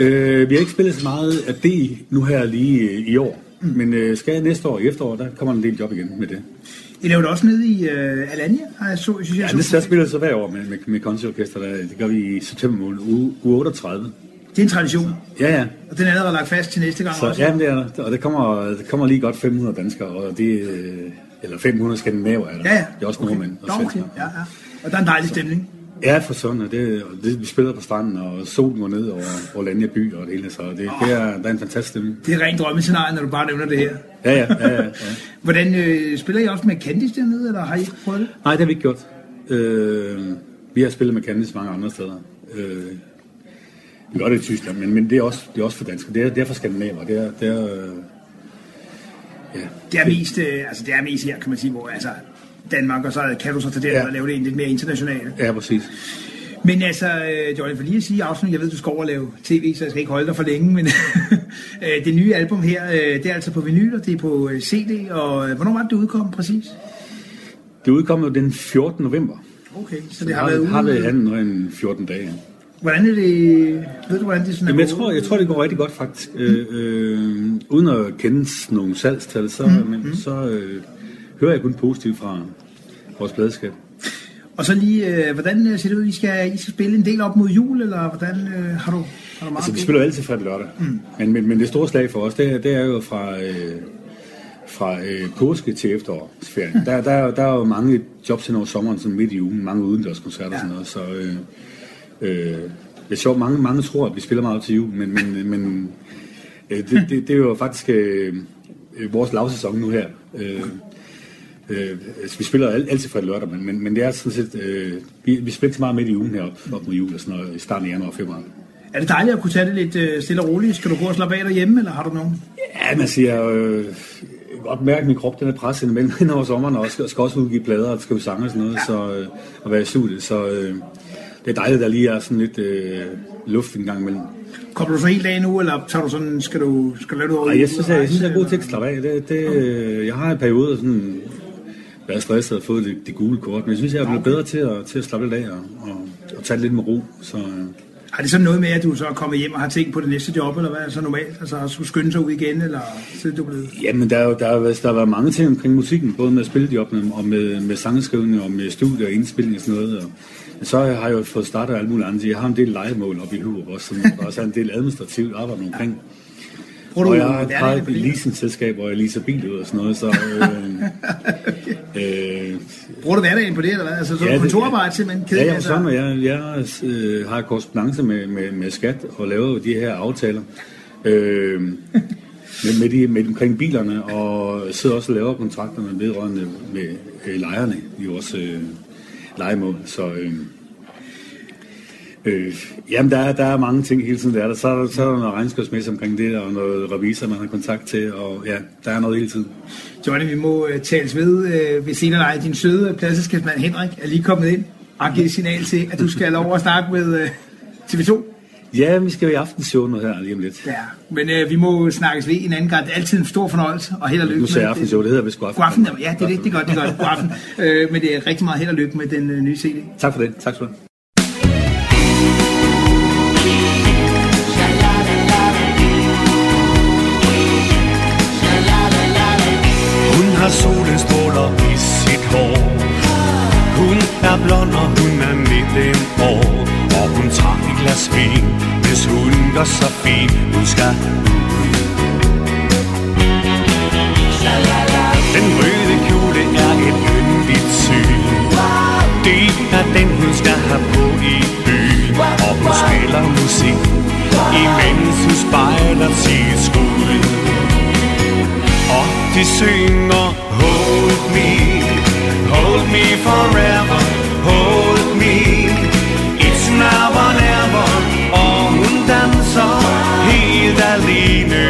Øh, vi har ikke spillet så meget af det nu her lige øh, i år. Mm. Men øh, skal jeg næste år i efterår, der kommer der en del job igen med det. I laver det også nede i øh, Alanya, har jeg så, synes jeg. Ja, det spiller så hver år med, med, med Country-orkester. Der, det gør vi i september måned, uge, uge 38. Det er en tradition, Ja, ja. og den er allerede lagt fast til næste gang Så, også. ja, det er der. Og det kommer, det kommer lige godt 500 danskere, og det, øh, eller 500 skandinaver er der. Ja, ja. Det er også nordmænd og Nå, okay. Ja, ja. Og der er en dejlig stemning. Ja, for sådan, og det, og det, vi spiller på stranden, og solen går ned over Orlando by og det hele, så det, det er, der er en fantastisk stemning. Det er rent drømmescenarie, når du bare nævner det her. Ja, ja, ja, ja, ja. Hvordan øh, spiller I også med Candice dernede, eller har I ikke prøvet det? Nej, det har vi ikke gjort. Øh, vi har spillet med Candice mange andre steder. Øh, vi gør det i Tyskland, men, men det, er også, det er også for danskere. Det er, det er for skandinaver. Det er, det er, øh, ja. Det er mest, øh, altså det er mest her, kan man sige, hvor altså Danmark, og så kan du så tage det ja. og lave det en lidt mere internationalt. ja, præcis. Men altså, øh, Johnny, for lige at sige afsnit, jeg ved, du skal over lave tv, så jeg skal ikke holde dig for længe, men øh, det nye album her, øh, det er altså på vinyl, og det er på CD, og hvornår var det, det udkom præcis? Det udkom jo den 14. november. Okay, så Så det har været ude. har været i handen nu en 14 dage. Hvordan er det, ved du, hvordan det sådan er Jamen, jeg, tror, jeg tror, det går rigtig godt faktisk. Mm. Øh, øh, uden at kende nogle salgstal, så, mm. men, så øh, hører jeg kun positivt fra vores pladeskab. Og så lige, øh, hvordan øh, ser det ud, I skal, I skal spille en del op mod jul, eller hvordan øh, har du, har du meget Altså, vi spiller jo altid fredag lørdag. Mm. Men, men, men det store slag for os, det er, det er jo fra, øh, fra øh, påske til efterårsferien. Der, der, er- der er jo mange jobs hen over sommeren, sådan midt i ugen, mange udendørskoncerter og sådan noget. Så øh, øh, det er sjovt, mange, mange tror, at vi spiller meget til jul, men, men, men øh, det, det, det er jo faktisk øh, øh, vores lavsæson nu her. Øh, Øh, altså, vi spiller al- altid fredag lørdag, men, men, men det er sådan set, øh, vi, vi spiller så meget midt i ugen her op, op mod jul, og sådan noget, i starten af januar og februar. Er det dejligt at kunne tage det lidt øh, stille og roligt? Skal du gå og slappe af derhjemme, eller har du nogen? Ja, man siger, øh, godt mærke, at min krop den er presset imellem hen over sommeren, og skal, skal også udgive plader og skrive sange og sådan noget, ja. så, øh, og være i studiet, så øh, det er dejligt, der lige er sådan lidt øh, luft en gang imellem. Kommer du så helt af nu, eller tager du sådan, skal du, skal du lave noget Og jeg synes, jeg, jeg, synes, jeg er god til at slappe af. Det, det, øh, jeg har en periode sådan, været stresset og fået det, det gule kort, men jeg synes, jeg er blevet bedre til at, til at slappe lidt af og, og, og tage det lidt med ro. Så, øh, Er det sådan noget med, at du så er kommet hjem og har tænkt på det næste job, eller hvad er så normalt? Altså at skulle skynde sig ud igen, eller siden du blevet... Jamen, der, er jo- der, er, der har været mange ting omkring musikken, både med spiljobbene og med, med sangskrivning og med studie og indspilning og sådan noget. Og, så har jeg jo fået startet alt muligt andet. Jeg har en del legemål op i Hurup også, som der også er en del administrativt arbejde omkring. Du og jeg har et par leasingselskab, hvor jeg leaser bil ud og sådan noget, så... Øh, øh, Bruger du hverdagen på det, eller hvad? Altså så Ja, ja, kontorarbejde simpelthen Ja, kedeligt? jeg, altså? sådan, og jeg, jeg øh, har korrespondence med, med, med skat og laver jo de her aftaler øh, med, med, de, med omkring bilerne, og sidder også og laver kontrakterne vedrørende med øh, lejerne i vores øh, legemål. Så øh, øh, jamen, der, er- der er mange ting hele tiden. Der der. Så, er der, så er der noget regnskabsmæssigt omkring det, og noget revisor, man har kontakt til, og ja, der er noget hele tiden. Johnny, vi må uh, tales ved uh, ved senere dig. Din søde pladselskabsmand Henrik er lige kommet ind og givet signal til, at du skal over og snakke med uh, TV2. Ja, vi skal jo i aftenshow nu her lige om lidt. Ja, men uh, vi må snakkes ved en anden gang. Det er altid en stor fornøjelse, og held og lykke Nu sagde aftenshow, det hedder vist god aften. God aften, ja, det er det, det er godt, det er godt. God aften. Uh, men det er rigtig meget held og lykke med den uh, nye CD. Tak for det. Tak skal du have. Hun har solstråler i sit hår Hun er blond og hun er 19 år glas vin Hvis hun gør så fin Hun skal ud. Den røde kjole er et yndigt syn. Det er den hun skal have på i byen. Og hun spiller musik Imens hun spejler sit skud. Og de synger Hold me, hold me forever Hold me, helt